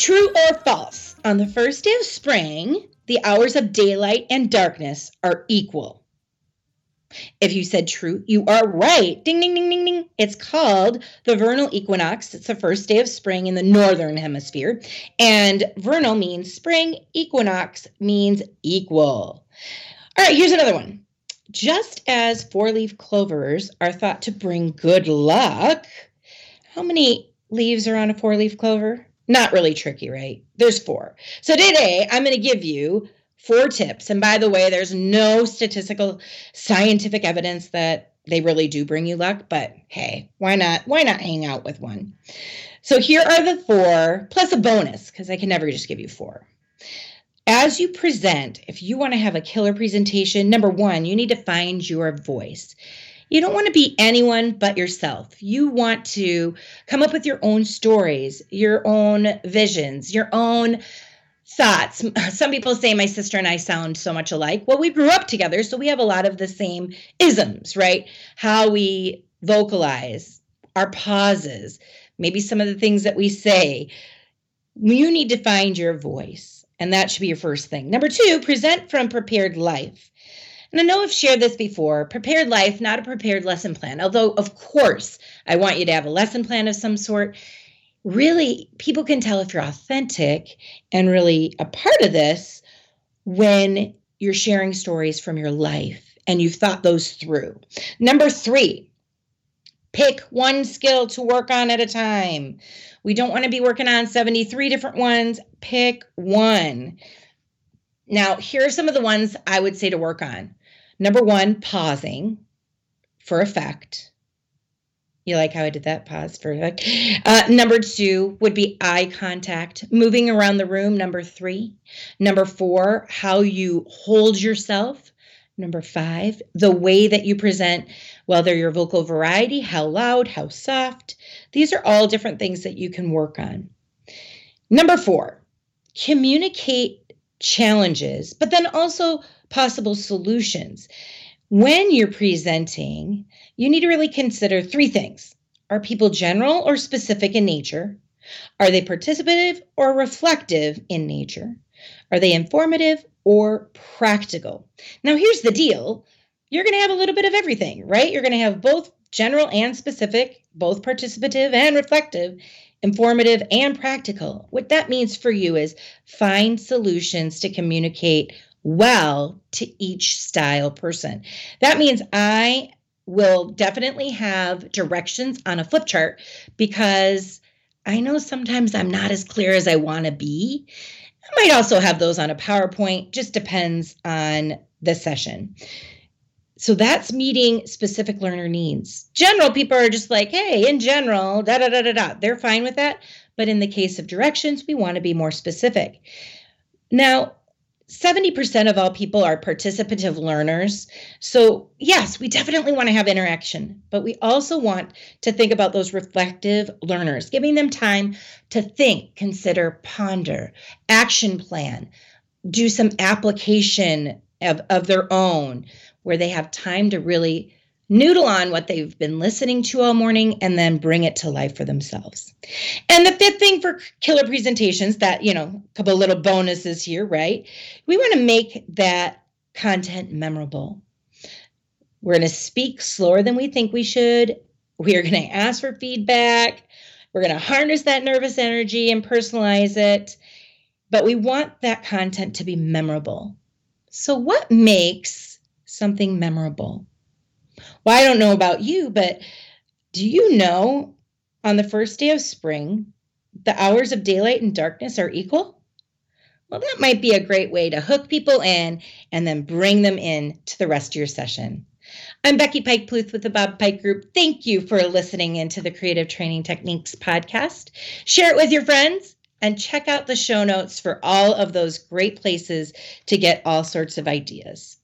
True or false? On the first day of spring, the hours of daylight and darkness are equal. If you said true, you are right. Ding, ding, ding, ding, ding. It's called the vernal equinox. It's the first day of spring in the northern hemisphere. And vernal means spring, equinox means equal. All right, here's another one. Just as four leaf clovers are thought to bring good luck, how many leaves are on a four leaf clover? Not really tricky, right? There's four. So today I'm going to give you four tips. And by the way, there's no statistical scientific evidence that they really do bring you luck, but hey, why not? Why not hang out with one? So here are the four plus a bonus because I can never just give you four. As you present, if you want to have a killer presentation, number 1, you need to find your voice. You don't want to be anyone but yourself. You want to come up with your own stories, your own visions, your own thoughts. Some people say my sister and I sound so much alike. Well, we grew up together, so we have a lot of the same isms, right? How we vocalize, our pauses, maybe some of the things that we say. You need to find your voice, and that should be your first thing. Number two, present from prepared life. And I know I've shared this before prepared life, not a prepared lesson plan. Although, of course, I want you to have a lesson plan of some sort really people can tell if you're authentic and really a part of this when you're sharing stories from your life and you've thought those through. Number three, pick one skill to work on at a time. We don't want to be working on 73 different ones. Pick one. Now, here are some of the ones I would say to work on. Number one, pausing for effect. You like how I did that? Pause for sec. Uh, number two would be eye contact, moving around the room. Number three. Number four, how you hold yourself. Number five, the way that you present, whether your vocal variety, how loud, how soft. These are all different things that you can work on. Number four, communicate challenges, but then also possible solutions. When you're presenting, you need to really consider three things Are people general or specific in nature? Are they participative or reflective in nature? Are they informative or practical? Now, here's the deal you're going to have a little bit of everything, right? You're going to have both general and specific, both participative and reflective, informative and practical. What that means for you is find solutions to communicate well to each style person. That means I will definitely have directions on a flip chart because I know sometimes I'm not as clear as I want to be. I might also have those on a PowerPoint, just depends on the session. So that's meeting specific learner needs. General people are just like, hey, in general, da da da da da. They're fine with that. But in the case of directions, we want to be more specific. Now, 70% of all people are participative learners. So, yes, we definitely want to have interaction, but we also want to think about those reflective learners, giving them time to think, consider, ponder, action plan, do some application of, of their own, where they have time to really noodle on what they've been listening to all morning and then bring it to life for themselves. And the fifth thing for killer presentations that, you know, a couple little bonuses here, right? We want to make that content memorable. We're going to speak slower than we think we should. We are going to ask for feedback. We're going to harness that nervous energy and personalize it. But we want that content to be memorable. So, what makes something memorable? Well, I don't know about you, but do you know on the first day of spring, the hours of daylight and darkness are equal? Well, that might be a great way to hook people in and then bring them in to the rest of your session. I'm Becky Pike Pluth with the Bob Pike Group. Thank you for listening into the Creative Training Techniques podcast. Share it with your friends and check out the show notes for all of those great places to get all sorts of ideas.